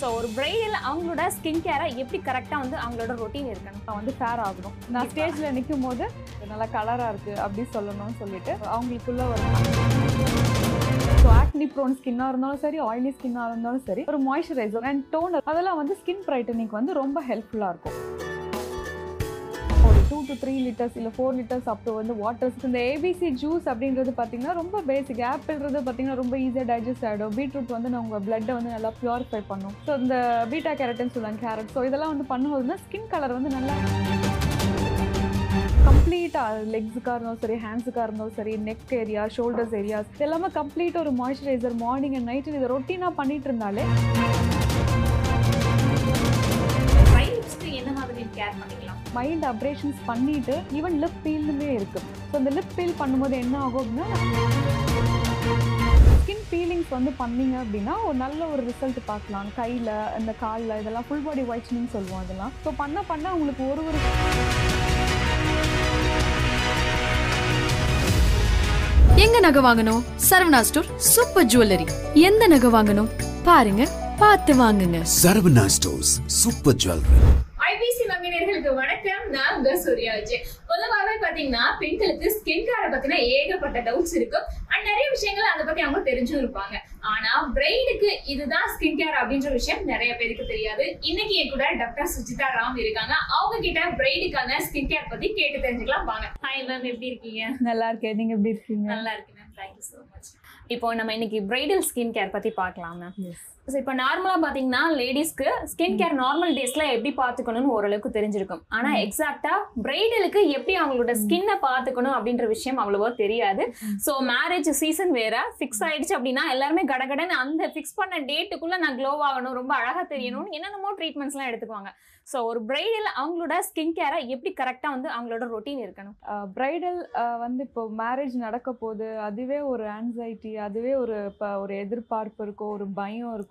So ஒரு bridal அவங்களோட skin கேரை எப்படி கரெக்டாக வந்து அவங்களோட ரொட்டீன் இருக்கணும் நான் வந்து ஃபேர் ஆகணும். நான் ஸ்டேஜில் நிற்கும் போது நல்லா கலராக இருக்குது அப்படி சொல்லணும்னு சொல்லிட்டு அவங்களுக்குள்ள ஒரு ஸோ ஆக்னி ப்ரோன் ஸ்கின்னாக இருந்தாலும் சரி ஆயிலி ஸ்கின்னாக இருந்தாலும் சரி ஒரு மாய்ஸ்சரைசர் அண்ட் டோனர் அதெல்லாம் வந்து ஸ்கின் பிரைட்டனிங் வந்து ரொம்ப ஹெல்ப்ஃபுல்லாக இருக்கும். டூ டு த்ரீ லிட்டர்ஸ் இல்லை ஃபோர் லிட்டர்ஸ் அப் டு வந்து வாட்டர்ஸ் இந்த ஏபிசி ஜூஸ் அப்படின்றது பார்த்தீங்கன்னா ரொம்ப பேசிக் ஆப்பிள்ன்றது பார்த்தீங்கன்னா ரொம்ப ஈஸியாக டைஜஸ்ட் ஆகிடும் பீட்ரூட் வந்து நம்ம பிளட்டை வந்து நல்லா பியூரிஃபை பண்ணும். ஸோ இந்த பீட்டா கேரட்னு சொல்லுவாங்க கேரட் ஸோ இதெல்லாம் வந்து பண்ணும்போதுனா ஸ்கின் கலர் வந்து நல்லா கம்ப்ளீட்டாக லெக்ஸுக்காக இருந்தாலும் சரி ஹேண்ட்ஸுக்காக இருந்தாலும் சரி நெக் ஏரியா ஷோல்டர்ஸ் ஏரியாஸ் இது எல்லாமே கம்ப்ளீட் ஒரு மாய்ஸ்சரைசர் மார்னிங் அண்ட் நைட்டு இதை ரொட்டீனாக பண்ணிட்டு இருந்தாலே கேர் பண்ணிக்கலாம். மைண்ட் அப்ரேஷன்ஸ் பண்ணிட்டு ஈவன் லிப் பீல்னுமே இருக்கு. ஸோ இந்த லிப் பீல் பண்ணும்போது என்ன ஆகும் அப்படின்னா ஸ்கின் பீலிங்ஸ் வந்து பண்ணீங்க அப்படின்னா ஒரு நல்ல ஒரு ரிசல்ட் பார்க்கலாம். கையில் இந்த காலில் இதெல்லாம் ஃபுல் பாடி ஒயிட்னிங் சொல்லுவோம் அதெல்லாம். ஸோ பண்ண பண்ண உங்களுக்கு ஒரு ஒரு எங்க நகை வாங்கணும்? Saravana store super jewellery. எந்த நகை வாங்கணும்? பாருங்க பார்த்து வாங்குங்க. Saravana stores super jewellery. மங்கையர்களுக்கு வணக்கம். நான் உங்க சூர்யா விஜய். பொதுவாகவே பாத்தீங்கன்னா பெண்களுக்கு ஸ்கின் கேரை பத்தின ஏகப்பட்ட டவுட்ஸ் இருக்கும். அண்ட் நிறைய விஷயங்கள் அதை பத்தி அவங்க தெரிஞ்சும் இருப்பாங்க ஆனா பிரைடுக்கு இதுதான் ஸ்கின் கேர் அப்படின்ற விஷயம் நிறைய பேருக்கு தெரியாது. இன்னைக்கு என் கூட டாக்டர் சுஜிதா ராம் இருக்காங்க. அவங்க கிட்ட பிரைடுக்கான ஸ்கின் கேர் பத்தி கேட்டு தெரிஞ்சுக்கலாம். வாங்க. ஹாய் மேம் எப்படி இருக்கீங்க? நல்லா இருக்கேன். நீங்கள் எப்படி இருக்கீங்க? நல்லா இருக்கு மேம் தேங்க்யூ ஸோ மச் இப்போ நம்ம இன்னைக்கு பிரைடல் ஸ்கின் கேர் பத்தி பார்க்கலாம் மேம் ஸோ இப்போ நார்மலாக பார்த்தீங்கன்னா லேடிஸ்க்கு ஸ்கின் கேர் நார்மல் டேஸ்ல எப்படி பார்த்துக்கணும்னு ஓரளவுக்கு தெரிஞ்சிருக்கும். ஆனால் எக்ஸாக்டா பிரைடலுக்கு எப்படி அவங்களோட ஸ்கின்னை பார்த்துக்கணும் அப்படின்ற விஷயம் அவ்வளவோ தெரியாது. ஸோ மேரேஜ் சீசன் வேற. ஃபிக்ஸ் ஆயிடுச்சு அப்படின்னா எல்லாருமே கடகடன்னு அந்த ஃபிக்ஸ் பண்ண டேட்டுக்குள்ள நான் க்ளோ ஆகணும் ரொம்ப அழகா தெரியணும்னு என்னென்னமோ ட்ரீட்மெண்ட்ஸ்லாம் எடுத்துக்குவாங்க. ஸோ ஒரு பிரைடல் அவங்களோட ஸ்கின் கேரை எப்படி கரெக்டாக வந்து அவங்களோட ரொட்டீன் இருக்கணும்? பிரைடல் வந்து இப்போ மேரேஜ் நடக்க போகுது அதுவே ஒரு ஆன்சைட்டி அதுவே ஒரு இப்போ ஒரு எதிர்பார்ப்பு இருக்கும் ஒரு பயம் இருக்கும்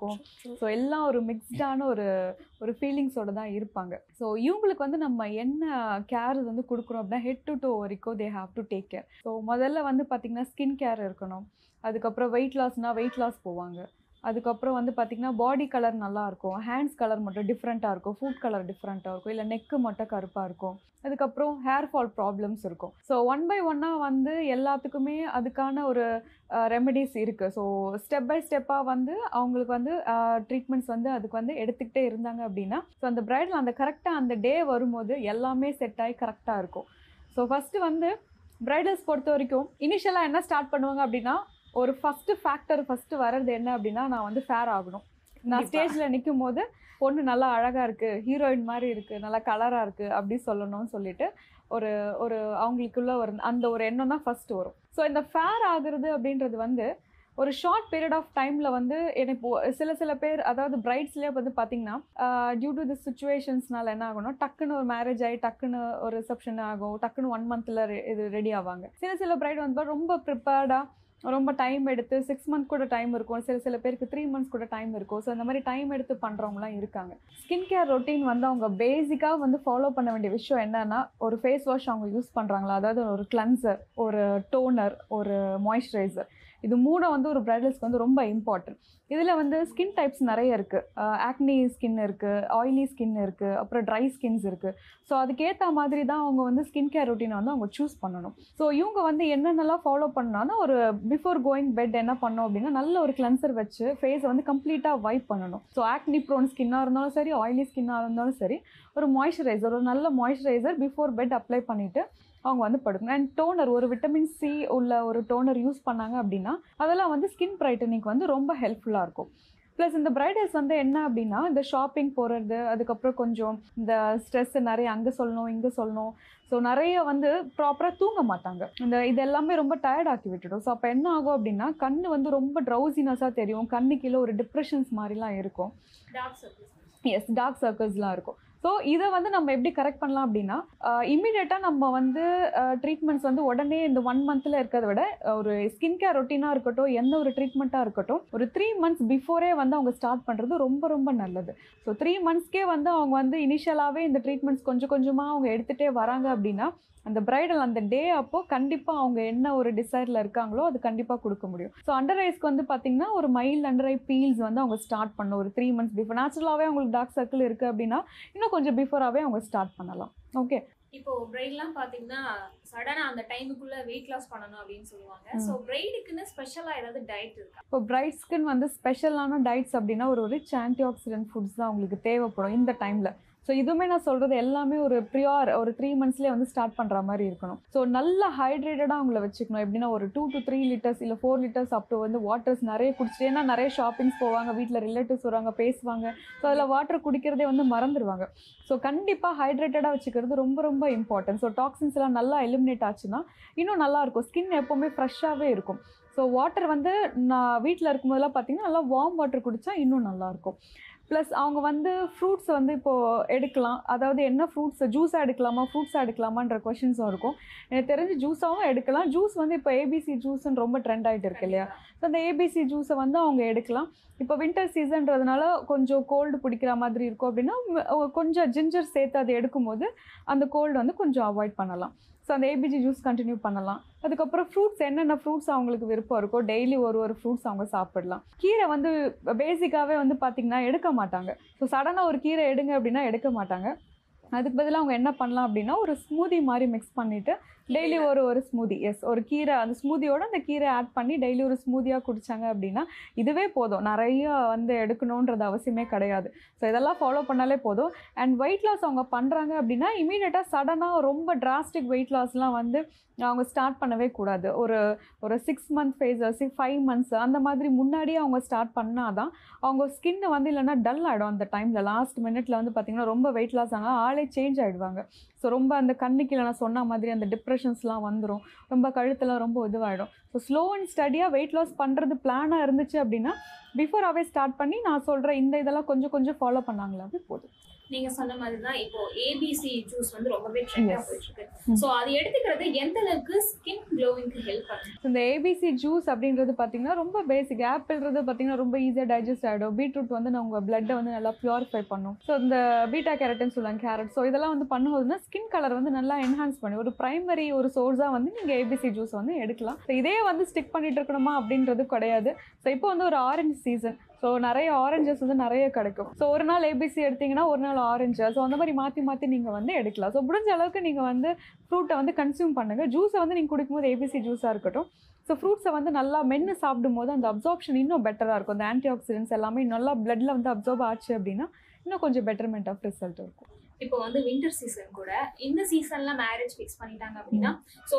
ஸோ எல்லாம் ஒரு மிக்ஸ்டான ஒரு ஒரு ஃபீலிங்ஸோட தான் இருப்பாங்க. ஸோ இவங்களுக்கு வந்து நம்ம என்ன கேர் வந்து கொடுக்குறோம் அப்படின்னா ஹெட் டு டோ வரைக்கும் they have to take care so முதல்ல வந்து பார்த்திங்கன்னா ஸ்கின் கேர் இருக்கணும். அதுக்கப்புறம் வெயிட் லாஸ்னால் வெயிட் லாஸ் போவாங்க. அதுக்கப்புறம் வந்து பார்த்திங்கன்னா பாடி கலர் நல்லா இருக்கும் ஹேண்ட்ஸ் கலர் மட்டும் டிஃப்ரெண்ட்டாக இருக்கும். ஃபுட் கலர் டிஃப்ரெண்ட்டாக இருக்கும். இல்லை நெக்கு மட்டும் கருப்பாக இருக்கும். அதுக்கப்புறம் ஹேர் ஃபால் ப்ராப்ளம்ஸ் இருக்கும். ஸோ ஒன் பை ஒன்னாக வந்து எல்லாத்துக்குமே அதுக்கான ஒரு ரெமெடிஸ் இருக்குது ஸோ ஸ்டெப் பை ஸ்டெப்பாக வந்து அவங்களுக்கு வந்து ட்ரீட்மெண்ட்ஸ் வந்து அதுக்கு வந்து எடுத்துக்கிட்டே இருந்தாங்க அப்படின்னா ஸோ அந்த ப்ரைடல் அந்த கரெக்டாக அந்த டே வரும்போது எல்லாமே செட் ஆகி கரெக்டாக இருக்கும். ஸோ ஃபஸ்ட்டு வந்து ப்ரைடல்ஸ் பொறுத்த வரைக்கும் இனிஷியலாக என்ன ஸ்டார்ட் பண்ணுவாங்க அப்படின்னா ஒரு ஃபஸ்ட்டு ஃபேக்டர் ஃபஸ்ட்டு வர்றது என்ன அப்படின்னா நான் வந்து ஃபேர் ஆகணும். நான். ஸ்டேஜில் நிற்கும் போது பொண்ணு நல்லா அழகாக இருக்குது ஹீரோயின் மாதிரி இருக்குது நல்லா கலராக இருக்குது அப்படி சொல்லணும்னு சொல்லிட்டு ஒரு ஒரு அவங்களுக்குள்ள ஒரு அந்த ஒரு எண்ணம் தான் ஃபஸ்ட்டு வரும். ஸோ இந்த ஃபேர் ஆகுறது அப்படின்றது வந்து ஒரு ஷார்ட் பீரியட் ஆஃப் டைமில் வந்து எனக்கு சில சில பேர் அதாவது பிரைட்ஸ்லேயே வந்து பார்த்தீங்கன்னா டியூ டு தி சுச்சுவேஷன்ஸ்னால என்ன ஆகும்னா டக்குன்னு ஒரு மேரேஜ் ஆகி டக்குன்னு ஒரு ரிசப்ஷன் ஆகும் டக்குன்னு ஒன் மந்த்தில் இது ரெடி ஆவாங்க. சில சில பிரைட் வந்து ரொம்ப ப்ரிப்பேர்டாக ரொம்ப டைம் எடுத்து சிக்ஸ் மந்த் கூட டைம் இருக்கும். சில சில பேருக்கு த்ரீ மந்த்ஸ் கூட டைம் இருக்கும். ஸோ இந்த மாதிரி டைம் எடுத்து பண்ணுறவங்களாம் இருக்காங்க. ஸ்கின் கேர் ரொட்டீன் வந்து அவங்க பேசிக்காக வந்து ஃபாலோ பண்ண வேண்டிய விஷயம் என்னன்னா ஒரு ஃபேஸ் வாஷ் அவங்க யூஸ் பண்ணுறாங்களா அதாவது ஒரு கிளன்சர் ஒரு டோனர் ஒரு மாய்ஸ்சரைசர் இது மூணும் வந்து ஒரு பிரைடல்ஸ்க்கு வந்து ரொம்ப இம்பார்ட்டன்ட் இதில் வந்து ஸ்கின் டைப்ஸ் நிறைய இருக்குது ஆக்னி ஸ்கின் இருக்குது ஆயிலி ஸ்கின் இருக்குது அப்புறம் ட்ரை ஸ்கின்ஸ் இருக்குது ஸோ அதுக்கேற்ற மாதிரி தான் அவங்க வந்து ஸ்கின் கேர் ரொட்டீனை வந்து அவங்க சூஸ் பண்ணணும். ஸோ இவங்க வந்து என்னென்னலாம் ஃபாலோ பண்ணாலும் ஒரு பிஃபோர் கோயிங் பெட் என்ன பண்ணோம் அப்படின்னா நல்ல ஒரு கிளென்சர் வச்சு ஃபேஸை வந்து கம்ப்ளீட்டாக வைப் பண்ணணும். ஸோ ஆக்னி ப்ரோன் ஸ்கின்னாக இருந்தாலும் சரி ஆயிலி ஸ்கின்னாக இருந்தாலும் சரி ஒரு மாய்ஸ்சரைசர் ஒரு நல்ல மாய்ஸ்சரைசர் பிஃபோர் பெட் அப்ளை பண்ணிவிட்டு அவங்க வந்து படுக்கணும். அண்ட் டோனர் ஒரு விட்டமின் சி உள்ள ஒரு டோனர் யூஸ் பண்ணாங்க அப்படின்னா அதெல்லாம் வந்து ஸ்கின் பிரைட்டனிங்க்கு வந்து ரொம்ப ஹெல்ப்ஃபுல்லாக இருக்கும். ப்ளஸ் இந்த பிரைடல்ஸ் வந்து என்ன அப்படின்னா இந்த ஷாப்பிங் போகிறது அதுக்கப்புறம் கொஞ்சம் இந்த ஸ்ட்ரெஸ் நிறைய அங்கே சொல்லணும் இங்கே சொல்லணும். ஸோ நிறைய வந்து ப்ராப்பராக தூங்க மாட்டாங்க. இந்த இது எல்லாமே ரொம்ப டயர்ட் ஆக்கி விட்டுடும். ஸோ அப்போ என்ன ஆகும் அப்படின்னா கண் வந்து ரொம்ப ட்ரௌசினஸாக தெரியும். கண்ணு கீழே ஒரு டிப்ரெஷன்ஸ் மாதிரிலாம் இருக்கும். எஸ் டார்க் சர்க்கிள்ஸ்லாம் இருக்கும். ஸோ இதை வந்து நம்ம எப்படி கரெக்ட் பண்ணலாம் அப்படின்னா இம்மிடியட்டாக நம்ம வந்து ட்ரீட்மெண்ட்ஸ் வந்து உடனே இந்த ஒன் மந்த்தில் இருக்கிறத விட ஒரு ஸ்கின் கேர் ரொட்டீனாக இருக்கட்டும் எந்த ஒரு ட்ரீட்மெண்ட்டாக இருக்கட்டும் ஒரு த்ரீ மந்த்ஸ் பிஃபோரே வந்து அவங்க ஸ்டார்ட் பண்ணுறது ரொம்ப ரொம்ப நல்லது. ஸோ த்ரீ மந்த்ஸ்க்கே வந்து அவங்க வந்து இனிஷியலாகவே இந்த ட்ரீட்மெண்ட்ஸ் கொஞ்சம் கொஞ்சமாக அவங்க எடுத்துகிட்டே வராங்க அப்படின்னா அந்த பிரைடல் அந்த டே அப்போ கண்டிப்பாக அவங்க என்ன ஒரு டிசைரில் இருக்காங்களோ அது கண்டிப்பாக கொடுக்க முடியும். ஸோ அண்டர் ஐஸ்க்கு வந்து பார்த்தீங்கன்னா ஒரு மைல்ட் அண்டர் ஐ பீல்ஸ் வந்து அவங்க ஸ்டார்ட் பண்ணணும். ஒரு த்ரீ மந்த்ஸ் பிஃபோர் நேச்சுரலாகவே அவங்களுக்கு டார்க் சர்க்கிள் இருக்குது அப்படின்னா இன்னும் கொஞ்சம் பிஃபோராகவே அவங்க ஸ்டார்ட் பண்ணலாம். ஓகே இப்போ பிரைட்லாம் பார்த்தீங்கன்னா சடனா அந்த டைமுக்குள்ள வெயிட் லாஸ் பண்ணணும் அப்படின்னு சொல்லுவாங்க. சோ பிரைடுக்குன்னு ஸ்பெஷலா ஏதாவது டயட் இருக்கா? இப்போ பிரைட் ஸ்கின் வந்து ஸ்பெஷலான டயட்ஸ் அப்படின்னா ஒரு ரிச் ஆன்டி ஆக்சிடென்ட் ஃபுட்ஸ் தான் உங்களுக்கு தேவைப்படும் இந்த டைமில் ஸோ இதுவுமே நான் சொல்கிறது எல்லாமே ஒரு ப்ரியார் ஒரு த்ரீ மந்த்ஸ்லேயே வந்து ஸ்டார்ட் பண்ணுற மாதிரி இருக்கணும். ஸோ நல்ல ஹைட்ரேட்டடாக அவங்கள வச்சுக்கணும். எப்படின்னா ஒரு டூ to த்ரீ லிட்டர்ஸ் இல்லை ஃபோர் லிட்டர்ஸ் அப் டு வந்து வாட்டர்ஸ் நிறைய குடிச்சிட்டு ஏன்னா நிறைய ஷாப்பிங்ஸ் போவாங்க வீட்டில் ரிலேட்டிவ்ஸ் வருவாங்க பேசுவாங்க. ஸோ அதில் வாட்டர் குடிக்கிறதே வந்து மறந்துடுவாங்க ஸோ கண்டிப்பாக ஹைட்ரேட்டடாக வச்சுக்கிறது ரொம்ப ரொம்ப இம்பார்ட்டன்ட் ஸோ டாக்ஸின்ஸ் எல்லாம் நல்லா எலிமினேட் ஆச்சுன்னா இன்னும் நல்லாயிருக்கும். ஸ்கின் எப்போவுமே ஃப்ரெஷ்ஷாகவே இருக்கும். ஸோ வாட்டர் வந்து நான் வீட்டில் இருக்கும்போதெல்லாம் பார்த்தீங்கன்னா நல்லா வார்ம் வாட்டர் குடித்தா இன்னும் நல்லாயிருக்கும். ப்ளஸ் அவங்க வந்து ஃப்ரூட்ஸ் வந்து இப்போது எடுக்கலாம். அதாவது என்ன ஃப்ரூட்ஸ் ஜூஸாக எடுக்கலாமா ஃப்ரூட்ஸாக எடுக்கலாமான்ற கொஷின்ஸும் இருக்கும். எனக்கு தெரிஞ்சு ஜூஸாகவும் எடுக்கலாம். ஜூஸ் வந்து இப்போ ஏபிசி ஜூஸ்ன்னு ரொம்ப ட்ரெண்ட் ஆகிட்டு இருக்கு இல்லையா? ஸோ அந்த ஏபிசி ஜூஸை வந்து அவங்க எடுக்கலாம். இப்போ வின்டர் சீசன்றதுனால கொஞ்சம் கோல்டு பிடிக்கிற மாதிரி இருக்கும் அப்படின்னா கொஞ்சம் ஜிஞ்சர் சேர்த்து அதை எடுக்கும்போது அந்த கோல்டு வந்து கொஞ்சம் அவாய்ட் பண்ணலாம். ஸோ அந்த ஏபிஜி ஜூஸ் கண்டினியூ பண்ணலாம். அதுக்கப்புறம் ஃப்ரூட்ஸ் என்னென்ன ஃப்ரூட்ஸ் அவங்களுக்கு விருப்பம் இருக்கோ டெய்லி ஒரு ஒரு ஃப்ரூட்ஸ் அவங்க சாப்பிடலாம். கீரை வந்து பேசிக்காகவே வந்து பார்த்திங்கன்னா எடுக்க மாட்டாங்க. ஸோ சடனாக ஒரு கீரை எடுங்க அப்படின்னா எடுக்க மாட்டாங்க. அதுக்கு பதிலாக அவங்க என்ன பண்ணலாம் அப்படின்னா ஒரு ஸ்மூதி மாதிரி மிக்ஸ் பண்ணிவிட்டு டெய்லி ஒரு ஒரு ஸ்மூதி எஸ் ஒரு கீரை அந்த ஸ்மூதியோட அந்த கீரை ஆட் பண்ணி டெய்லி ஒரு ஸ்மூதியாக குடித்தாங்க அப்படின்னா இதுவே போதும். நிறைய வந்து எடுக்கணுன்றது அவசியமே கிடையாது. ஸோ இதெல்லாம் ஃபாலோ பண்ணாலே போதும். அண்ட் வெயிட் லாஸ் அவங்க பண்ணுறாங்க அப்படின்னா இமீடியட்டாக சடனாக ரொம்ப டிராஸ்டிக் வெயிட் லாஸ்லாம் வந்து அவங்க ஸ்டார்ட் பண்ணவே கூடாது. ஒரு ஒரு six month phase six five months அந்த மாதிரி முன்னாடியே அவங்க ஸ்டார்ட் பண்ணால் தான் அவங்க ஸ்கின் வந்து இல்லைன்னா டல் ஆகிடும் அந்த டைமில் லாஸ்ட் மினிட்ல வந்து பார்த்திங்கன்னா ரொம்ப வெயிட் லாஸ் ஆனால் ஆளே சேஞ்ச் ஆகிடுவாங்க ஸோ ரொம்ப அந்த கண்ணுக்கு இல்லை நான் சொன்ன மாதிரி அந்த டிப்ரெஷன்ஸ்லாம் வந்துடும் ரொம்ப கழுத்தெல்லாம் ரொம்ப இதுவாகிடும் ஸோ ஸ்லோ அண்ட் ஸ்டடியாக வெயிட் லாஸ் பண்ணுறது பிளானாக இருந்துச்சு அப்படின்னா பிஃபோராகவே ஸ்டார்ட் பண்ணி நான் சொல்கிற இந்த இதெல்லாம் கொஞ்சம் கொஞ்சம் ஃபாலோ பண்ணாங்களாவே போதும். நீங்க சொன்ன மாதிரி தான் இப்போ ஏபிசி ஜூஸ் வந்து ரொம்பவே ட்ரெண்டா Yes. போயிட்டு இருக்கு. சோ அது எடுத்துக்கிறது எந்த அளவுக்கு ஸ்கின் க்ளோவிங்க்கு ஹெல்ப் பண்ணும் இந்த ஏபிசி ஜூஸ் அப்படின்றது பார்த்தீங்கன்னா ரொம்ப பேசிக் ஆப்பிள்ன்றது பார்த்தீங்கன்னா ரொம்ப ஈஸியாக டைஜஸ்ட் ஆகிடும் பீட்ரூட் வந்து நான் உங்கள் பிளட்டை வந்து நல்லா ப்யூரிஃபை பண்ணும். ஸோ இந்த பீட்டா கேரட்னு சொல்லுவாங்க கேரட் ஸோ இதெல்லாம் வந்து பண்ணும்போதுனா ஸ்கின் கலர் வந்து நல்லா என்ஹான்ஸ் பண்ணி ஒரு ப்ரைமரி ஒரு சோர்ஸாக வந்து நீங்கள் ஏபிசி ஜூஸ் வந்து எடுக்கலாம். ஸோ இதே வந்து ஸ்டிக் பண்ணிட்டு இருக்கணுமா அப்படின்றது கிடையாது. ஸோ இப்போ வந்து ஒரு ஆரஞ்சு சீசன் ஸோ நிறைய ஆரஞ்சஸ் வந்து நிறைய கிடைக்கும். ஸோ ஒரு நாள் ஏபிசி எடுத்தீங்கன்னா ஒரு நாள் ஆரஞ்சு ஸோ அந்த மாதிரி மாற்றி மாற்றி நீங்கள் வந்து எடுக்கலாம். ஸோ முடிஞ்ச அளவுக்கு நீங்கள் வந்து ஃப்ரூட்டை வந்து கன்சியூம் பண்ணுங்கள் ஜூஸை வந்து நீங்கள் குடிக்கும்போது ஏபிசி ஜூஸாக இருக்கட்டும். ஸோ ஃப்ரூட்ஸை வந்து நல்லா மென்று சாப்பிடும்போது அந்த அப்சார்ப்ஷன் இன்னும் பெட்டராக இருக்கும். அந்த ஆன்டி ஆக்சிடென்ட்ஸ் எல்லாமே நல்லா பிளட்ல வந்து அப்சார்ப் ஆச்சு அப்படின்னா இன்னும் கொஞ்சம் பெட்டர்மெண்ட் ஆஃப் ரிசல்ட் இருக்கும். இப்போ வந்து வின்டர் சீசன் கூட இந்த சீசன்ல மேரேஜ் ஃபிக்ஸ் பண்ணிட்டாங்க அப்படின்னா சோ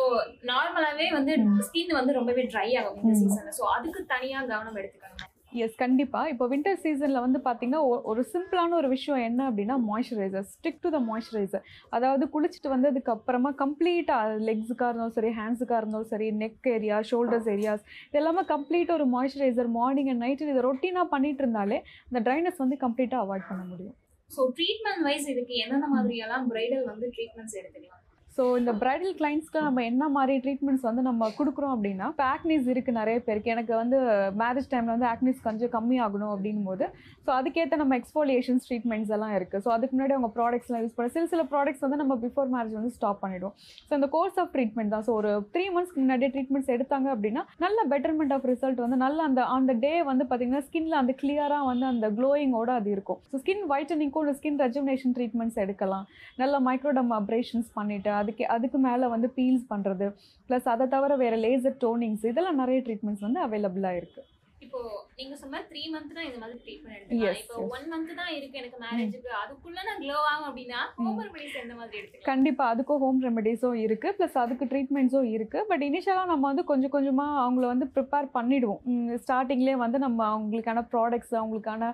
நார்மலாவே வந்து. ஸ்கின் வந்து ரொம்பவே ட்ரை ஆகும் இந்த. சீசன்ல சோ அதுக்கு தனியா கவனம் எடுத்துக்கணும்? எஸ் கண்டிப்பாக இப்போ வின்டர் சீசனில் வந்து பார்த்தீங்கன்னா ஒரு சிம்பிளான ஒரு விஷயம் என்ன அப்படின்னா moisturiser stick to the moisturiser அதாவது குளிச்சுட்டு வந்ததுக்கு அப்புறமா கம்ப்ளீட்டாக லெக்ஸுக்காக இருந்தாலும் சரி ஹேண்ட்ஸுக்காக இருந்தாலும் சரி நெக் ஏரியா ஷோல்டர்ஸ் ஏரியாஸ் இது எல்லாமே கம்ப்ளீட்டாக ஒரு மாய்ஸ்சரைசர் மார்னிங் அண்ட் நைட்டு இதை ரொட்டீனாக பண்ணிட்டு இருந்தாலே அந்த ட்ரைனஸ் வந்து கம்ப்ளீட்டாக அவாய்ட் பண்ண முடியும். ஸோ ட்ரீட்மெண்ட் வைஸ் இதுக்கு என்னென்ன மாதிரியெல்லாம் பிரைடல் வந்து ட்ரீட்மெண்ட்ஸ் எடுத்துக்கலாம்? ஸோ இந்த பிரைடல் கிளைண்ட்ஸ்க்கு நம்ம என்ன மாதிரி ட்ரீட்மெண்ட்ஸ் வந்து நம்ம கொடுக்குறோம் அப்படின்னா இப்போ ஆக்னிஸ் இருக்குது நிறைய பேருக்கு. எனக்கு வந்து மேரேஜ் டைமில் வந்து ஆக்னிஸ் கொஞ்சம் கம்மி ஆகணும் போது ஸோ அதுக்கேற்ற நம்ம எக்ஸ்போலியேஷன்ஸ் ட்ரீட்மெண்ட்ஸ் எல்லாம் இருக்குது ஸோ அதுக்கு முன்னாடி அவங்க ப்ராடக்ட்ஸ்லாம் யூஸ் பண்ண சில சில ப்ராடக்ட்ஸ் வந்து நம்ம பிஃபோர் மேரேஜ் வந்து ஸ்டாப் பண்ணிடுவோம். ஸோ இந்த கோர்ஸ் ஆஃப் ட்ரீட்மெண்ட் தான். ஸோ ஒரு த்ரீ மந்த்ஸ்க்கு முன்னாடியே ட்ரீட்மெண்ட்ஸ் எடுத்தாங்க அப்படின்னா நல்ல பெட்டர்மெண்ட் ஆஃப் ரிசல்ட் வந்து நல்ல அந்த அந்த டே வந்து பார்த்தீங்கன்னா ஸ்கின்ல அந்த கிளியராக வந்து அந்த க்ளோயிங்கோட அது இருக்கும். ஸோ ஸ்கின் ஒயிட்டனிங்க்கும் ஒரு ஸ்கின் ரெஜுனேஷன் ட்ரீட்மெண்ட்ஸ் எடுக்கலாம். நல்ல மைக்ரோடம் அப்ரேஷன்ஸ் பண்ணிவிட்டு அதுக்கு அதுக்கு மேலே வந்து பீல்ஸ் பண்ணுறது ப்ளஸ் அதை தவிர வேறு லேசர் டோனிங்ஸ் இதெல்லாம் நிறைய ட்ரீட்மெண்ட்ஸ் வந்து அவைலபிளாக இருக்குது இப்போ நீங்க சொன்ன த்ரீ மந்த் தான் இந்த மாதிரி ட்ரீட்மெண்ட் இப்போ. ஒன் மந்த் தான் இருக்கு எனக்கு மேரேஜுக்கு அதுக்குள்ள நான் க்ளோ ஆகும் அப்படின்னா ஹோம் ரெமடிஸ் எந்த மாதிரி எடுத்துக்கலாம்? கண்டிப்பாக அதுக்கும் ஹோம் ரெமெடிஸும் இருக்குது ப்ளஸ் அதுக்கு ட்ரீட்மெண்ட்ஸும் இருக்குது பட் இனிஷியலாக நம்ம வந்து கொஞ்சம் கொஞ்சமாக அவங்கள வந்து ப்ரிப்பேர் பண்ணிடுவோம். ஸ்டார்டிங்லேயே வந்து நம்ம அவங்களுக்கான ப்ராடக்ட்ஸ் அவங்களுக்கான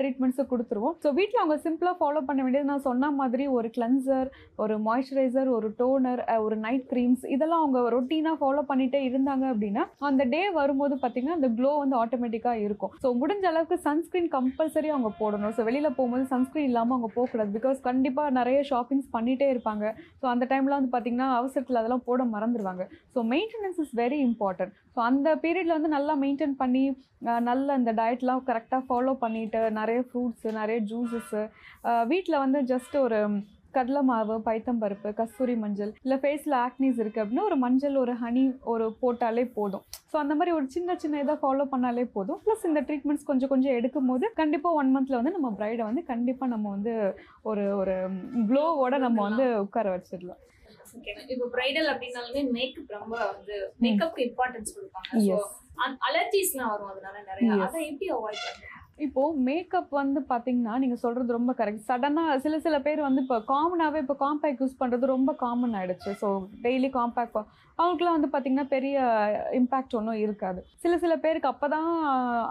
ட்ரீட்மெண்ட்ஸை கொடுத்துருவோம். ஸோ வீட்டில் அவங்க சிம்பிளாக ஃபாலோ பண்ண வேண்டியது நான் சொன்ன மாதிரி ஒரு கிளென்சர் ஒரு மாய்ஸ்சரைசர் ஒரு டோனர் ஒரு நைட் க்ரீம்ஸ் இதெல்லாம் அவங்க ரொட்டீனாக ஃபாலோ பண்ணிகிட்டே இருந்தாங்க அப்படின்னா அந்த டே வரும்போது பார்த்திங்கன்னா அந்த க்ளோ வந்து ஆட்டோமேட்டிக்காக இருக்கும் இருக்கும். ஸோ முடிஞ்ச அளவுக்கு சன்ஸ்க்ரீன் கம்பல்சரி அவங்க போடணும். ஸோ வெளியில் போகும்போது சன்ஸ்க்ரீன் இல்லாமல் அவங்க போகக்கூடாது. பிகாஸ் கண்டிப்பாக நிறைய ஷாப்பிங்ஸ் பண்ணிகிட்டே இருப்பாங்க. ஸோ அந்த டைமில் வந்து பார்த்திங்கன்னா அவசரத்தில் அதெல்லாம் போட மறந்துடுவாங்க so maintenance is very important so அந்த பீரியடில் வந்து நல்லா மெயின்டைன் பண்ணி நல்ல அந்த டயட்லாம் கரெக்டாக ஃபாலோ பண்ணிட்டு நிறைய ஃப்ரூட்ஸு நிறைய ஜூஸஸ்ஸு வீட்டில் வந்து ஜஸ்ட் ஒரு கடலை மாவு பைத்தம்பருப்பு கஸ்தூரி மஞ்சள் இல்லை ஃபேஸில் ஆக்னிஸ் இருக்குது அப்படின்னா ஒரு மஞ்சள் ஒரு ஹனி ஒரு போட்டாலே போதும். ஸோ அந்த மாதிரி ஒரு சின்ன சின்ன இதை ஃபாலோ பண்ணாலே போதும். ப்ளஸ் இந்த ட்ரீட்மெண்ட்ஸ் கொஞ்சம் கொஞ்சம் எடுக்கும் போது கண்டிப்பாக ஒன் மந்தில் வந்து நம்ம பிரைடை வந்து கண்டிப்பாக நம்ம வந்து ஒரு ஒரு க்ளோவோட நம்ம வந்து உட்கார வச்சிடலாம். இப்போ பிரைடல் அப்படின்னாலுமே மேக்கப் ரொம்ப வந்து மேக்கப்க்கு இம்பார்ட்டன்ஸ் கொடுப்பாங்க. அலர்ஜிஸ்லாம் வரும் அதனால நிறைய. அதை எப்படி அவாய்ட் பண்ணுறது இப்போ மேக்கப் வந்து பார்த்தீங்கன்னா நீங்கள் சொல்கிறது ரொம்ப கரெக்ட் சடனாக சில சில பேர் வந்து இப்போ காமனாகவே இப்போ காம்பேக்ட் யூஸ் பண்ணுறது ரொம்ப காமன் ஆகிடுச்சு ஸோ டெய்லி காம்பேக்ட் அவங்களுக்குலாம் வந்து பார்த்தீங்கன்னா பெரிய இம்பேக்ட் ஒன்றும் இருக்காது. சில சில பேருக்கு அப்போ தான்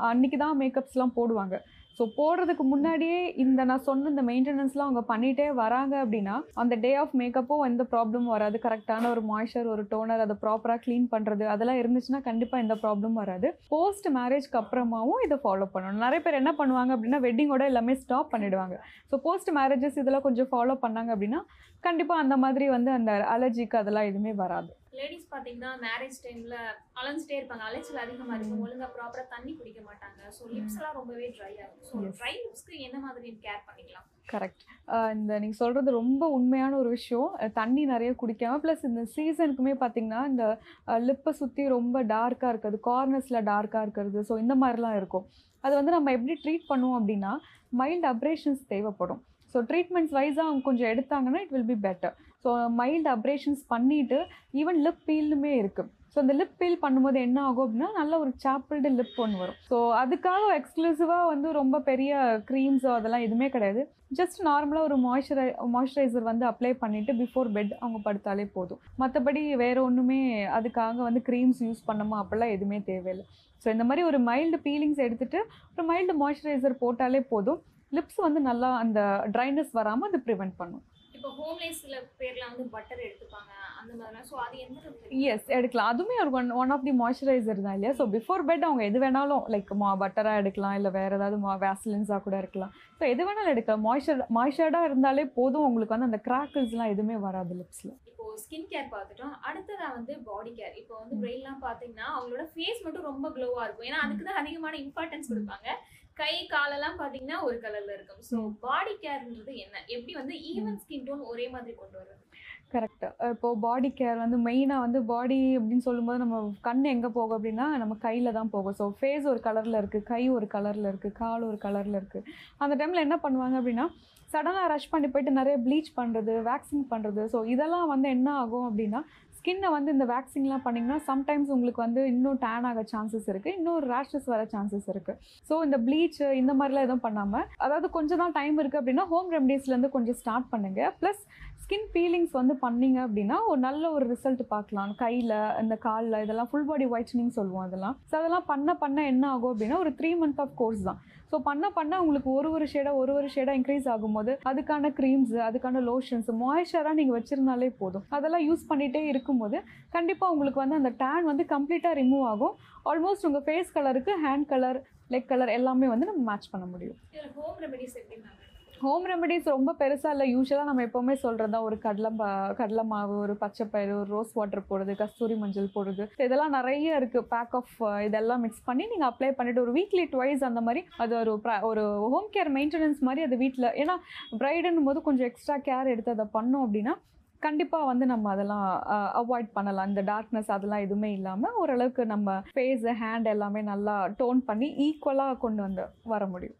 அன்னைக்கு தான் மேக்கப்ஸ்லாம் போடுவாங்க. ஸோ போடுறதுக்கு முன்னாடியே இந்த நான் சொன்ன இந்த மெயின்டெனன்ஸ்லாம் அவங்க பண்ணிகிட்டே வராங்க அப்படின்னா அந்த டே ஆஃப் மேக்கப்பும் எந்த ப்ராப்ளமும் வராது. கரெக்டான ஒரு மாய்ஸ்சர் ஒரு டோனர் அதை ப்ராப்பராக க்ளீன் பண்ணுறது அதெல்லாம் இருந்துச்சுன்னா கண்டிப்பாக எந்த ப்ராப்ளமும் வராது. போஸ்ட் மேரேஜ்க்கு அப்புறமாவும் இதை ஃபாலோ பண்ணணும். நிறைய பேர் என்ன பண்ணுவாங்க அப்படின்னா வெட்டிங்கோட எல்லாமே ஸ்டாப் பண்ணிடுவாங்க. ஸோ போஸ்ட் மேரேஜஸ் இதெல்லாம் கொஞ்சம் ஃபாலோ பண்ணாங்க அப்படின்னா கண்டிப்பாக அந்த மாதிரி வந்து அந்த அலர்ஜிக்கு அதெல்லாம் எதுவுமே வராது. லேடிஸ் பாத்தீங்கன்னா மேரேஜ் டைம்ல அலைஞ்சிட்டே இருப்பாங்க. அலைச்சல் அதிகமா இருக்கும். ஒழுங்கா ப்ராப்பரா தண்ணி குடிக்க மாட்டாங்க. ஸோ லிப்ஸ் எல்லாம் ரொம்பவே ட்ரை ஆகும் ஸோ. ட்ரை லிப்ஸ்க்கு என்ன மாதிரி கேர் பண்ணிக்கலாம்? கரெக்ட் இந்த நீங்கள் சொல்கிறது ரொம்ப உண்மையான ஒரு விஷயம். தண்ணி நிறைய குடிக்காம ப்ளஸ் இந்த சீசனுக்குமே பார்த்தீங்கன்னா இந்த லிப்பை சுற்றி ரொம்ப டார்க்காக இருக்கிறது கார்னர்ஸில் டார்க்காக இருக்கிறது. ஸோ இந்த மாதிரிலாம் இருக்கும். அது வந்து நம்ம எப்படி ட்ரீட் பண்ணுவோம் அப்படின்னா மைல்டு அப்ரேஷன்ஸ் தேவைப்படும். ஸோ ட்ரீட்மெண்ட்ஸ் வைஸாக அவங்க கொஞ்சம் எடுத்தாங்கன்னா it will be better so mild operations பண்ணிவிட்டு ஈவன் லிப் பீலுமே இருக்குது ஸோ அந்த லிப் பீல் பண்ணும்போது என்ன ஆகும் அப்படின்னா நல்ல ஒரு சாப்பிள்டு லிப் ஒன்று வரும். ஸோ அதுக்காக எக்ஸ்க்ளூசிவாக வந்து ரொம்ப பெரிய க்ரீம்ஸோ அதெல்லாம் எதுவுமே கிடையாது. ஜஸ்ட் நார்மலாக ஒரு மாய்ஸ்சரை மாய்ஸ்சரைசர் வந்து அப்ளை பண்ணிவிட்டு பிஃபோர் பெட் அவங்க படுத்தாலே போதும். மற்றபடி வேறு ஒன்றுமே அதுக்காக வந்து க்ரீம்ஸ் யூஸ் பண்ணமா அப்படிலாம் எதுவுமே தேவையில்லை. ஸோ இந்த மாதிரி ஒரு மைல்டு பீலிங்ஸ் எடுத்துகிட்டு ஒரு மைல்டு மாய்ஸ்சரைசர் போட்டாலே போதும். லிப்ஸ் வந்து நல்லா அந்த ட்ரைனஸ் வராமல் அது ப்ரிவெண்ட் பண்ணும். இப்போ ஹோம்லேஸ் சில பேர்லாம் வந்து பட்டர் எடுத்துப்பாங்க அந்த மாதிரிலாம். ஸோ அது எந்த எஸ் எடுக்கலாம். அதுவுமே ஒரு one one of the moisturiser தான் இல்லையா? ஸோ பிஃபோர் பெட் அவங்க எது வேணாலும் லைக் மா பட்டராக எடுக்கலாம் இல்லை வேறு ஏதாவது மா வேஸ்லின்ஸாக கூட இருக்கலாம் ஸோ எது வேணாலும் எடுக்கலாம். மாய்ஸ்சர் மாய்ஸ்சர்டாக இருந்தாலே போதும் உங்களுக்கு வந்து அந்த கிராக்கிள்ஸ்லாம் எதுவுமே வராது லிப்ஸில் இப்போ ஸ்கின் கேர் பார்த்துட்டோம். அடுத்ததா வந்து பாடி கேர் இப்போ வந்து பிரெயின்லாம் பார்த்தீங்கன்னா அவங்களோட ஃபேஸ் மட்டும் ரொம்ப க்ளோவா இருக்கும். ஏன்னா அதுக்கு தான் அதிகமான இம்பார்ட்டன்ஸ் கொடுப்பாங்க. கை காலெல்லாம் பார்த்தீங்கன்னா ஒரு கலர்ல இருக்கும். ஸோ பாடி கேர்ன்றது என்ன? எப்படி வந்து ஈவன் ஸ்கின் டோன் ஒரே மாதிரி கொண்டு வர்றது? கரெக்ட் இப்போ பாடி கேர் வந்து மெயினாக வந்து பாடி அப்படின்னு சொல்லும்போது நம்ம கண் எங்கே போகும் அப்படின்னா நம்ம கையில் தான் போகும். ஸோ ஃபேஸ் ஒரு கலரில் இருக்குது கை ஒரு கலரில் இருக்குது கால் ஒரு கலரில் இருக்குது அந்த டைமில் என்ன பண்ணுவாங்க அப்படின்னா சடனாக ரஷ் பண்ணி போயிட்டு நிறைய ப்ளீச் பண்ணுறது வேக்சின் பண்ணுறது ஸோ இதெல்லாம் வந்து என்ன ஆகும் அப்படின்னா ஸ்கின்னை வந்து இந்த வேக்சின்லாம் பண்ணிங்கன்னா சம்டைம்ஸ் உங்களுக்கு வந்து இன்னும் டேன் ஆக சான்சஸ் இருக்குது இன்னும் ரேஷஸ் வர சான்சஸ் இருக்குது ஸோ இந்த ப்ளீச் இந்த மாதிரிலாம் எதுவும் பண்ணாமல் அதாவது கொஞ்சம் தான் டைம் இருக்குது அப்படின்னா ஹோம் ரெமடிஸ்லேருந்து கொஞ்சம் ஸ்டார்ட் பண்ணுங்கள் ப்ளஸ் ஸ்கின் பீலிங்ஸ் வந்து பண்ணீங்க அப்படின்னா ஒரு நல்ல ஒரு ரிசல்ட் பார்க்கலாம். கையில் இந்த காலில் இதெல்லாம் ஃபுல் பாடி ஒயிட்னிங் சொல்லுவோம் அதெல்லாம். ஸோ அதெல்லாம் பண்ண பண்ண என்ன ஆகும் அப்படின்னா ஒரு த்ரீ மந்த் ஆஃப் கோர்ஸ் தான். ஸோ பண்ண பண்ண உங்களுக்கு ஒரு ஒரு ஷேடாக ஒரு ஒரு ஷேடாக இன்க்ரீஸ் ஆகும்போது அதுக்கான க்ரீம்ஸ் அதுக்கான லோஷன்ஸ் மாய்ஸ்சராக நீங்கள் வச்சிருந்தாலே போதும். அதெல்லாம் யூஸ் பண்ணிகிட்டே இருக்கும்போது கண்டிப்பாக உங்களுக்கு வந்து அந்த டேன் வந்து கம்ப்ளீட்டாக ரிமூவ் ஆகும். ஆல்மோஸ்ட் உங்கள் ஃபேஸ் கலருக்கு ஹேண்ட் கலர் லெக் கலர் எல்லாமே வந்து நம்ம மேட்ச் பண்ண முடியும். ஹோம் ரெமெடிஸ் எப்படி மேம் ஹோம் ரெமடிஸ் ரொம்ப பெருசாக இல்லை. யூஸ்வலாக நம்ம எப்போவுமே சொல்கிறது தான். ஒரு கடலை பா கடலை மாவு ஒரு பச்சைப்பயிறு ஒரு ரோஸ் வாட்டர் போடுறது கஸ்தூரி மஞ்சள் போடுறது. இதெல்லாம் நிறைய இருக்குது பேக் ஆஃப் இதெல்லாம் மிக்ஸ் பண்ணி நீங்கள் அப்ளை பண்ணிவிட்டு ஒரு வீக்லி ட்வைஸ் அந்த மாதிரி அது ஒரு ஒரு ஹோம் கேர் மெயின்டெனன்ஸ் மாதிரி அது வீட்டில் ஏன்னா ப்ரைடுன்னும் போது கொஞ்சம் எக்ஸ்ட்ரா கேர் எடுத்து அதை பண்ணோம் அப்படின்னா கண்டிப்பாக வந்து நம்ம அதெல்லாம் அவாய்ட் பண்ணலாம். இந்த டார்க்னஸ் அதெல்லாம் எதுவுமே இல்லாமல் ஓரளவுக்கு நம்ம ஃபேஸு ஹேண்ட் எல்லாமே நல்லா டோன் பண்ணி ஈக்குவலாக கொண்டு வந்து வர முடியும்.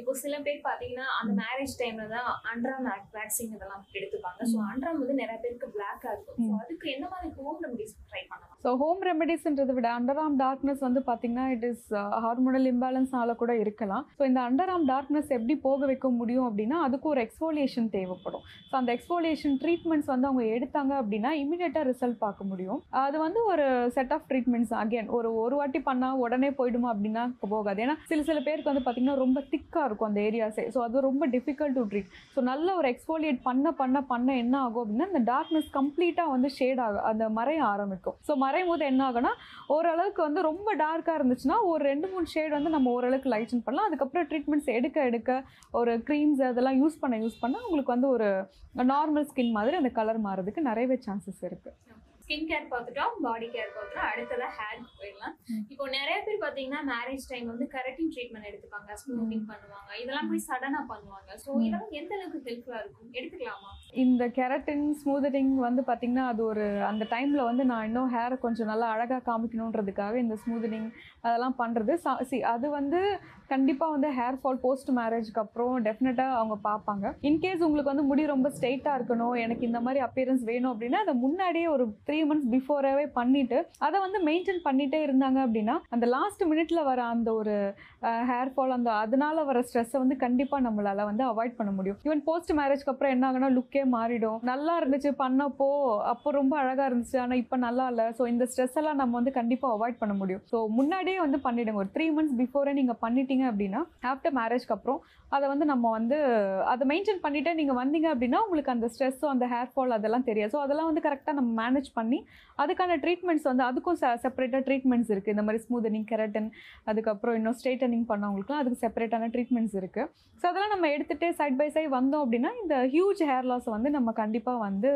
இப்போ சில பேர் பார்த்தீங்கன்னா அந்த மேரேஜ் டைம்ல தான் அண்ட்ராம் வேக்சின் இதெல்லாம் எடுத்துப்பாங்க. ஸோ அண்ட்ராம் வந்து நிறைய பேருக்கு பிளாக்கா இருக்கும். ஸோ அதுக்கு என்ன மாதிரி ஹோம் ரெமடிஸ் ட்ரை பண்ணலாம்? ஸோ ஹோம் ரெமெடிஸ்ன்றதை விட அண்டர் ஆர்ம் டார்க்னஸ் வந்து பார்த்தீங்கன்னா இட் இஸ் ஹார்மோனல் இம்பேலன்ஸ்னால கூட இருக்கலாம். ஸோ இந்த அண்டர் ஆர்ம் டார்க்னஸ் எப்படி போக வைக்க முடியும் அப்படின்னா அதுக்கு ஒரு எக்ஸ்ஃபோலியேஷன் தேவைப்படும். ஸோ அந்த எக்ஸ்ஃபோலியேஷன் ட்ரீட்மெண்ட்ஸ் வந்து அவங்க எடுத்தாங்க அப்படின்னா இமீடியட்டாக ரிசல்ட் பார்க்க முடியும். அது வந்து ஒரு செட் ஆஃப் ட்ரீட்மெண்ட்ஸ் அகைன் ஒரு ஒரு வாட்டி பண்ணால் உடனே போயிடுமா அப்படின்னா போகாது. ஏன்னா சில சில பேருக்கு வந்து பார்த்தீங்கன்னா ரொம்ப திக்காக இருக்கும் அந்த ஏரியாஸே ஸோ அது ரொம்ப டிஃபிகல்ட் டு ட்ரீட் ஸோ நல்ல ஒரு எக்ஸ்ஃபோலியேட் பண்ண பண்ண பண்ண என்ன ஆகும் அப்படின்னா இந்த டார்க்னஸ் கம்ப்ளீட்டாக வந்து ஷேட் ஆகும் அந்த மறைய ஆரம்பிக்கும். ஸோ மறையும் போது என்ன ஆகும்னா ஓரளவுக்கு வந்து ரொம்ப டார்க்காக இருந்துச்சுன்னா ஒரு ரெண்டு மூணு ஷேட் வந்து நம்ம ஓரளவுக்கு லைட்டன் பண்ணலாம். அதுக்கப்புறம் ட்ரீட்மெண்ட்ஸ் எடுக்க எடுக்க ஒரு க்ரீம்ஸ் அதெல்லாம் யூஸ் பண்ண யூஸ் பண்ணால் உங்களுக்கு வந்து ஒரு நார்மல் ஸ்கின் மாதிரி அந்த கலர் மாறதுக்கு நிறையவே சான்சஸ் இருக்குது ஸ்கின் கேர் பார்த்துட்டோம் பாடி கேர் பார்த்துட்டோம் அடுத்ததா ஹேர் போயிடலாம். இப்போ நிறைய பேர் பாத்தீங்கன்னா மேரேஜ் டைம் வந்து கரெக்டிங் ட்ரீட்மெண்ட் எடுத்துப்பாங்க ஸ்மூத்திங் பண்ணுவாங்க இதெல்லாம் போய் சடனா பண்ணுவாங்க. ஸோ. இதெல்லாம் எந்த அளவுக்கு ஹெல்ப்ஃபுல்லா இருக்கும்? எடுத்துக்கலாமா? இந்த கெரட்டின் ஸ்மூதனிங் வந்து பார்த்திங்கன்னா அது ஒரு அந்த டைமில் வந்து நான் இன்னும் ஹேரை கொஞ்சம் நல்லா அழகாக காமிக்கணுன்றதுக்காக இந்த ஸ்மூதனிங் அதெல்லாம் பண்ணுறது சி அது வந்து கண்டிப்பாக வந்து ஹேர் ஃபால் போஸ்ட் மேரேஜ்க்கு அப்புறம் டெஃபினட்டாக அவங்க பார்ப்பாங்க. இன்கேஸ் உங்களுக்கு வந்து முடி ரொம்ப ஸ்ட்ரெயிட்டாக இருக்கணும் எனக்கு இந்த மாதிரி அப்பியரன்ஸ் வேணும் அப்படின்னா அதை முன்னாடியே ஒரு த்ரீ மந்த்ஸ் பிஃபோராகவே பண்ணிவிட்டு அதை வந்து மெயின்டைன் பண்ணிகிட்டே இருந்தாங்க அப்படின்னா அந்த லாஸ்ட் மினிட்ல வர அந்த ஒரு ஹேர் ஃபால் அந்த அதனால வர ஸ்ட்ரெஸ்ஸை வந்து கண்டிப்பாக நம்மளால வந்து அவாய்ட் பண்ண முடியும். ஈவன் போஸ்ட் மேரேஜ்க்கு அப்புறம் என்ன ஆகுனா லுக்கே மாறிடும். நல்லா இருந்துச்சு பண்ணப்போ அப்போ ரொம்ப அழகாக இருந்துச்சு ஆனால் இப்போ நல்லா இல்லை. ஸோ இந்த ஸ்ட்ரெஸ் எல்லாம் நம்ம வந்து கண்டிப்பாக அவாய்ட் பண்ண முடியும். ஸோ முன்னாடியே வந்து பண்ணிடுங்க. ஒரு த்ரீ மந்த்ஸ் பிஃபோரே நீங்கள் பண்ணிட்டீங்க அப்படின்னா ஆஃப்டர் மேரேஜ்க்கு அப்புறம் அதை வந்து நம்ம வந்து அதை மெயின்டைன் பண்ணிட்டே நீங்கள் வந்தீங்க அப்படின்னா உங்களுக்கு அந்த ஸ்ட்ரெஸ்ஸும் அந்த ஹேர் ஃபால் அதெல்லாம் தெரியாது. ஸோ அதெல்லாம் வந்து கரெக்டாக நம்ம மேனேஜ் பண்ணி அதுக்கான ட்ரீட்மெண்ட்ஸ் வந்து அதுக்கும் செப்பரேட்டாக ட்ரீட்மெண்ட்ஸ் இருக்குது இந்த மாதிரி ஸ்மூதனிங் கெரட்டன் அதுக்கப்புறம் இன்னும் ஸ்ட்ரெயிட்டனிங் பண்ணவங்களுக்குலாம் அதுக்கு செப்பரேட்டான ட்ரீட்மெண்ட்ஸ் இருக்குது ஸோ அதெல்லாம் நம்ம எடுத்துகிட்டே சைட் பை சைட் வந்தோம் அப்படின்னா இந்த ஹியூஜ் ஹேர் லாஸை வந்து நம்ம கண்டிப்பாக வந்து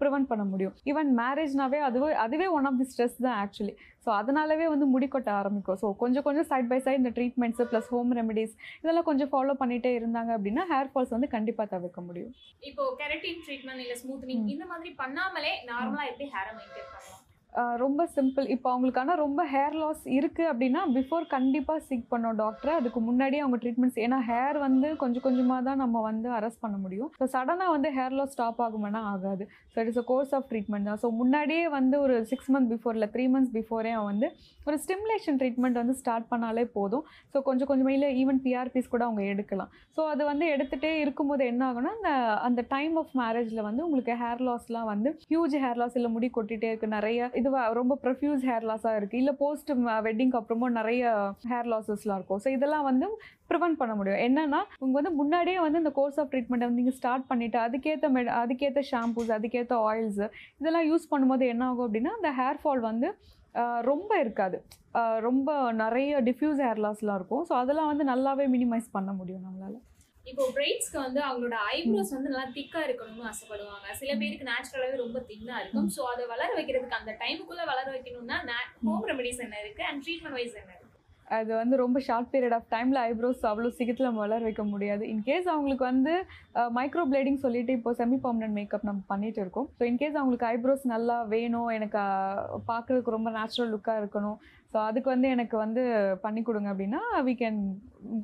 ப்ரிவென்ட் பண்ண முடியும். ஈவன் மேரேஜ்னாவே அதுவே அதுவே ஒன் ஆஃப் தி ஸ்ட்ரெஸ் தான் ஆக்சுவலி ஸோ அதனாலவே வந்து முடி கொட்ட ஆரம்பிக்கும். ஸோ கொஞ்சம் கொஞ்சம் சைட் பை சைட் இந்த ட்ரீட்மெண்ட்ஸு ப்ளஸ் ஹோம் ரெமெடிஸ் இதெல்லாம் கொஞ்சம் ஃபாலோ பண்ணிகிட்டே இருந்தாங்க அப்படின்னா ஹேர் ஃபால்ஸ் வந்து கண்டிப்பாக தவிர்க்க முடியும். இப்போ கெரட்டின் ட்ரீட்மெண்ட் இல்ல ஸ்மூத்னிங் இந்த மாதிரி பண்ணாமலே நார்மலா எப்படி ஹேரை மெயின்டைன் பண்ணலாம்? ரொம்ப சிம்பிள். இப்போ அவங்களுக்கான ரொம்ப ஹேர் லாஸ் இருக்குது அப்படின்னா பிஃபோர் கண்டிப்பாக சீக் பண்ணோம் டாக்டரை அதுக்கு முன்னாடியே அவங்க ட்ரீட்மெண்ட்ஸ் ஏன்னா ஹேர் வந்து கொஞ்சம் கொஞ்சமாக தான் நம்ம வந்து அரெஸ்ட் பண்ண முடியும். ஸோ சடனாக வந்து ஹேர் லாஸ் ஸ்டாப் ஆகுமானா ஆகாது. So it's a course of treatment தான். ஸோ முன்னாடியே வந்து ஒரு சிக்ஸ் மந்த் பிஃபோர் இல்லை த்ரீ மந்த்ஸ் பிஃபோரே அவன் வந்து ஒரு ஸ்டிமுலேஷன் ட்ரீட்மெண்ட் வந்து ஸ்டார்ட் பண்ணாலே போதும். ஸோ கொஞ்சம் கொஞ்சமாக இல்லை ஈவன் பிஆர்பிஸ் கூட அவங்க எடுக்கலாம். ஸோ அது வந்து எடுத்துகிட்டே இருக்கும்போது என்ன ஆகும்னா அந்த அந்த டைம் ஆஃப் மேரேஜில் வந்து உங்களுக்கு ஹேர் லாஸ்லாம் வந்து ஹியூஜ் ஹேர் லாஸ் இல்லை முடி கொட்டிகிட்டே இருக்குது நிறைய இது ரொம்ப ப்ரொஃப்யூஸ் ஹேர் லாஸாக இருக்குது இல்லை போஸ்ட் வெட்டிங்க்கு அப்புறமும் நிறைய ஹேர் லாஸஸ்லாம் இருக்கும். ஸோ இதெல்லாம் வந்து ப்ரிவென்ட் பண்ண முடியும். என்னன்னா உங்கள் வந்து முன்னாடியே வந்து இந்த கோர்ஸ் ஆஃப் ட்ரீட்மெண்ட்டை வந்து நீங்கள் ஸ்டார்ட் பண்ணிவிட்டு அதுக்கேற்ற மெ அதுக்கேற்ற ஷாம்பூஸ் அதுக்கேற்ற ஆயில்ஸ் இதெல்லாம் யூஸ் பண்ணும்போது என்ன ஆகும் அப்படின்னா அந்த ஹேர் ஃபால் வந்து ரொம்ப இருக்காது. ரொம்ப நிறைய டிஃப்யூஸ் ஹேர் லாஸ்லாம் இருக்கும். ஸோ அதெல்லாம் வந்து நல்லாவே மினிமைஸ் பண்ண முடியும் நம்மளால. இப்போ பிரைட்ஸ்க்கு வந்து அவங்களோட ஐப்ரோஸ் வந்து நல்லா திக்கா இருக்கணும்னு ஆசைப்படுவாங்க. சில பேருக்கு நேச்சுரலாவே ரொம்ப தின்னா இருக்கும். ஸோ அதை வளர வைக்கிறதுக்கு அந்த டைமுக்குள்ள வளர வைக்கணும்னா ஹோம் ரெமடிஸ் என்ன இருக்கு? அண்ட் ட்ரீட்மெண்ட் வைஸ் என்ன இருக்கு? அது வந்து ரொம்ப ஷார்ட் பீரியட் ஆஃப் டைமில் ஐப்ரோஸ் அவ்வளோ சீக்கிரத்தில் வளர வைக்க முடியாது. இன்கேஸ் அவங்களுக்கு வந்து மைக்ரோ பிளேடிங் சொல்லிட்டு இப்போ செமி பர்மனன்ட் மேக்கப் நம்ம பண்ணிட்டு இருக்கோம். ஸோ இன்கேஸ் அவங்களுக்கு ஐப்ரோஸ் நல்லா வேணும் எனக்கு பார்க்குறதுக்கு ரொம்ப நேச்சுரல் லுக்காக இருக்கணும் ஸோ அதுக்கு வந்து எனக்கு வந்து பண்ணி கொடுங்க அப்படின்னா we can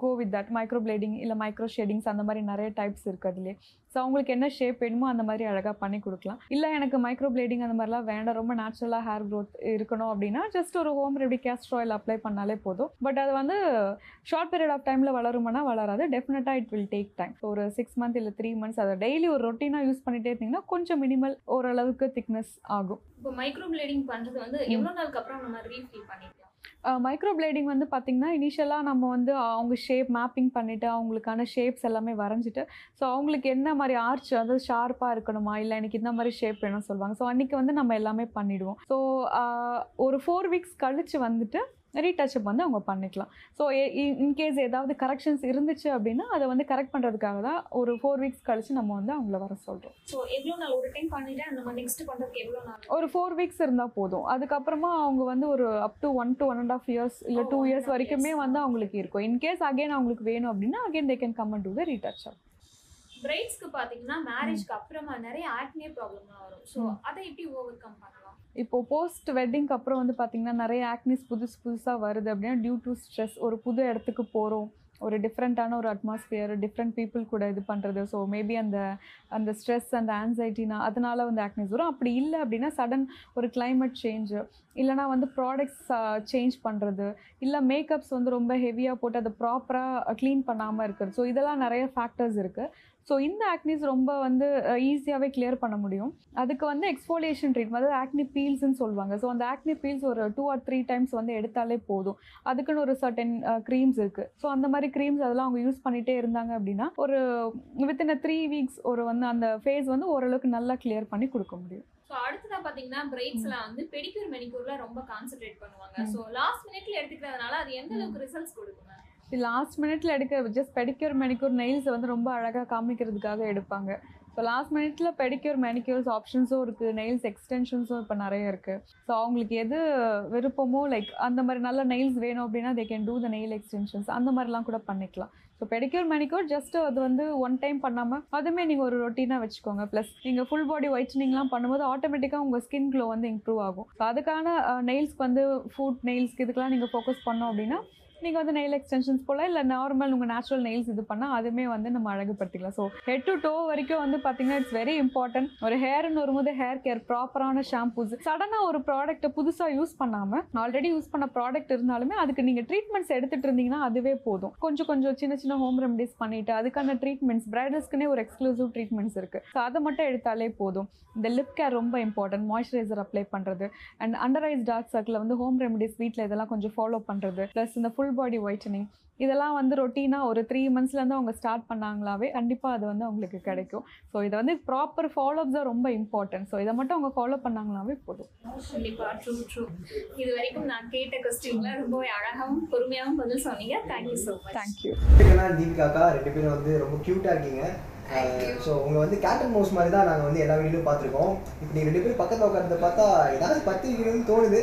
go with that microblading இல்லை மைக்ரோ ஷேடிங்ஸ் அந்த மாதிரி நிறைய டைப்ஸ் இருக்குது அதுலேயே. ஸோ அவங்களுக்கு என்ன ஷேப் வேணுமோ அந்த மாதிரி அழகாக பண்ணி கொடுக்கலாம். இல்லை எனக்கு மைக்ரோ பிளேடிங் அந்த மாதிரிலாம் வேண்டாம். ரொம்ப நேச்சுரலாக ஹேர் க்ரோத் இருக்கணும் அப்படின்னா ஜஸ்ட் ஒரு home ready castor oil apply பண்ணாலே போதும். பட் அது வந்து ஷார்ட் பீரியட் ஆஃப் டைமில் வளருமானா வளராது. டெஃபினட்டாக இட் வில் டேக் டைம் ஒரு சிக்ஸ் மந்த் இல்லை த்ரீ மந்த்ஸ் அதை டெய்லி ஒரு ரொட்டீனாக யூஸ் பண்ணிட்டே இருந்தீங்கன்னா கொஞ்சம் மினிமல் ஓரளவுக்கு திக்னஸ் ஆகும். இப்போ மைக்ரோ பிளேடிங் பண்ணுறது வந்து எவ்வளோ நாளுக்கு அப்புறம் நம்ம ரீஃபில் பண்ணிக்கலாம்? மைக்ரோ பிளேடிங் வந்து பார்த்திங்கன்னா இனிஷியலாக நம்ம வந்து அவங்க ஷேப் மேப்பிங் பண்ணிவிட்டு அவங்களுக்கான ஷேப்ஸ் எல்லாமே வரைஞ்சிட்டு ஸோ அவங்களுக்கு என்ன மாதிரி ஆர்ச் அதாவது ஷார்ப்பாக இருக்கணுமா? இல்லை எனக்கு இந்த மாதிரி ஷேப் வேணும்னு சொல்லுவாங்க. ஸோ அன்றைக்கி வந்து நம்ம எல்லாமே பண்ணிவிடுவோம் ஸோ ஒரு ஃபோர் வீக்ஸ் கழித்து வந்துட்டு ரீடச்சப் வந்து அவங்க பண்ணிக்கலாம். ஸோ இன்கேஸ் ஏதாவது கரெக்ஷன்ஸ் இருந்துச்சு அப்படின்னா அதை வந்து கரெக்ட் பண்ணுறதுக்காக தான் ஒரு ஃபோர் வீக்ஸ் கழித்து நம்ம வந்து அவங்கள வர சொல்கிறோம் ஸோ எவ்வளவு நாள் ஒரு டைம் பண்ணிட்டு நம்ம நெக்ஸ்ட் பண்றதுக்கு எவ்வளவு நாள்? ஒரு ஃபோர் வீக்ஸ் இருந்தால் போதும். அதுக்கப்புறமா அவங்க வந்து ஒரு up to one to one and half years இல்லை டூ இயர்ஸ் வரைக்குமே. வந்து அவங்களுக்கு இருக்கும். இன்கேஸ் அகைன் அவங்களுக்கு வேணும் அப்படின்னா again they can come and do the retouch up பிரைட்ஸ்க்கு பாத்தீங்கன்னா மேரேஜ்க்கு அப்புறமா நிறைய ஆக்னே ப்ராப்ளம்லாம் வரும். ஸோ. அதை எப்படி ஓவர் கம் பண்ணலாம்? இப்போது போஸ்ட் வெட்டிங்க்கு அப்புறம் வந்து பார்த்திங்கன்னா நிறைய ஆக்னிஸ் புதுசு புதுசாக வருது அப்படின்னா டியூ டு ஸ்ட்ரெஸ் ஒரு புது இடத்துக்கு போகிறோம் ஒரு டிஃப்ரெண்ட்டான ஒரு அட்மாஸ்பியர் டிஃப்ரெண்ட் பீப்புள் கூட இது பண்ணுறது ஸோ மேபி அந்த அந்த ஸ்ட்ரெஸ் அந்த ஆன்சைட்டினா அதனால வந்து ஆக்னிஸ் வரும். அப்படி இல்லை அப்படின்னா சடன் ஒரு கிளைமேட் சேஞ்சு இல்லைனா வந்து ப்ராடக்ட்ஸ் சேஞ்ச் பண்ணுறது இல்லை மேக்கப்ஸ் வந்து ரொம்ப ஹெவியாக போட்டு அதை ப்ராப்பராக க்ளீன் பண்ணாமல் இருக்கிறது. ஸோ இதெல்லாம் நிறைய ஃபேக்டர்ஸ் இருக்குது ஸோ இந்த ஆக்னிஸ் ரொம்ப வந்து ஈஸியாகவே கிளியர் பண்ண முடியும். அதுக்கு வந்து எக்ஸ்ஃபோலியேஷன் ட்ரீட்மெண்ட் அதாவது ஆக்னி பீல்ஸ்னு சொல்லுவாங்க. ஸோ அந்த ஆக்னி பீல்ஸ் ஒரு டூ ஆர் த்ரீ டைம்ஸ் வந்து எடுத்தாலே போதும். அதுக்குன்னு ஒரு சர்டன் க்ரீம்ஸ் இருக்குது ஸோ அந்த மாதிரி க்ரீம்ஸ் அதெல்லாம் அவங்க யூஸ் பண்ணிட்டே இருந்தாங்க அப்படின்னா ஒரு வித்தின் த்ரீ வீக்ஸ் ஒரு வந்து அந்த ஃபேஸ் வந்து ஓரளவுக்கு நல்லா கிளியர் பண்ணி கொடுக்க முடியும். ஸோ அடுத்ததா பாத்தீங்கன்னா பிரைட்ஸ்ல வந்து பெடிக்யூர் மெனிக்யூர்ல ரொம்ப கான்சென்ட்ரேட் பண்ணுவாங்க. ஸோ லாஸ்ட் மினிட்ல எடுத்துக்கிறதுனால அது எந்த அளவுக்கு ரிசல்ட்ஸ் கொடுக்குங்க லாஸ்ட் மினிட்ல எடுக்க ஜஸ்ட் பெடிக்யூர் மெனிக்யூர் நெயில்ஸ் வந்து ரொம்ப அழகாக காமிக்கிறதுக்காக எடுப்பாங்க. ஸோ லாஸ்ட் மினிட்ல பெடிக்யூர் மெனிக்யூர்ஸ் ஆப்ஷன்ஸும் இருக்குது நெயில்ஸ் எக்ஸ்டென்ஷன்ஸும் இப்போ நிறைய இருக்குது ஸோ அவங்களுக்கு எது விருப்பமோ லைக் அந்த மாதிரி நல்ல நெயில்ஸ் வேணும் அப்படின்னா they can do the nail extensions அந்த மாதிரிலாம் கூட பண்ணிக்கலாம். ஸோ பெடிக்யூர் மெனிக்யூர் ஜஸ்ட் அது வந்து ஒன் டைம் பண்ணாமல் அதுவுமே நீங்கள் ஒரு ரொட்டீனாக வச்சுக்கோங்க. ப்ளஸ் நீங்கள் ஃபுல் பாடி ஒயிட்னிங்லாம் பண்ணும்போது ஆட்டோமேட்டிக்காக உங்கள் ஸ்கின் க்ளோ வந்து இம்ப்ரூவ் ஆகும். ஸோ அதுக்கான நெயில்ஸ்க்கு வந்து ஃபுட் நெயில்ஸ்க்கு இதுக்கெல்லாம் நீங்கள் ஃபோக்கஸ் பண்ணோம் அப்படின்னா நீங்கள் வந்து நெயில் எக்ஸ்டென்ஷன்ஸ் போல் இல்லை நார்மல் உங்கள் நேச்சுரல் நெயில்ஸ் இது பண்ணால் அதுவுமே வந்து நம்ம அழகுபடுத்திக்கலாம். ஸோ ஹெட் டு டோ வரைக்கும் வந்து பார்த்தீங்கன்னா இட்ஸ் வெரி இம்பார்ட்டன்ட் ஒரு ஹேர்னு வரும்போது ஹேர் கேர் ப்ராப்பரான ஷாம்பூஸ் சடனாக ஒரு ப்ராடக்ட்டை புதுசாக யூஸ் பண்ணாமல் ஆல்ரெடி யூஸ் பண்ண ப்ராடக்ட் இருந்தாலுமே அதுக்கு நீங்கள் ட்ரீட்மெண்ட்ஸ் எடுத்துகிட்டு இருந்தீங்கன்னா அதுவே போதும். கொஞ்சம் கொஞ்சம் சின்ன சின்ன ஹோம் ரெமடிஸ் பண்ணிவிட்டு அதுக்கான ட்ரீட்மெண்ட்ஸ் பிரைடல்ஸ்க்குனே ஒரு எக்ஸ்க்ளூசிவ் ட்ரீட்மெண்ட்ஸ் இருக்குது ஸோ அதை மட்டும் எடுத்தாலே போதும். இந்த லிப் கேர் ரொம்ப இம்பார்ட்டன்ட் மாய்ஸ்சரைசர் அப்ளை பண்ணுறது and under eyes dark circle வந்து ஹோம் ரெமடிஸ் வீட்டில் இதெல்லாம் கொஞ்சம் ஃபாலோ பண்ணுறது ப்ளஸ் இந்த ஃபுல் பாடி ஒயிட்டனிங் இதெல்லாம் வந்து ரொட்டீனாக ஒரு த்ரீ மந்த்ஸ்லேருந்து அவங்க ஸ்டார்ட் பண்ணாங்களாவே கண்டிப்பாக அது வந்து அவங்களுக்கு கிடைக்கும். ஸோ இதை வந்து ப்ராப்பர் ஃபாலோஅப்ஸ் தான் ரொம்ப இம்பார்ட்டன்ட் ஸோ இதை மட்டும் அவங்க ஃபாலோ பண்ணாங்களாவே போதும். கண்டிப்பா ட்ரூ ட்ரூ இது வரைக்கும் நான் கேட்ட கொஸ்டின்ல ரொம்பவே அழகாவும் பொறுமையாகவும் பதில் சொன்னீங்க. Thank you so much thank you Deepika தீபிகாக்கா ரெண்டு பேரும் வந்து ரொம்ப க்யூட்டாக இருக்கீங்க. ஸோ உங்களை வந்து கேட்டன் மவுஸ் மாதிரி தான் நாங்கள் வந்து எல்லா வீடியோலையும் பார்த்துருக்கோம். இப்போ நீங்கள் ரெண்டு பேரும் பக்கத்தில் உட்காந்து பார்த்தா ஏதாவது பத்து வீடியோன்னு தோணுது.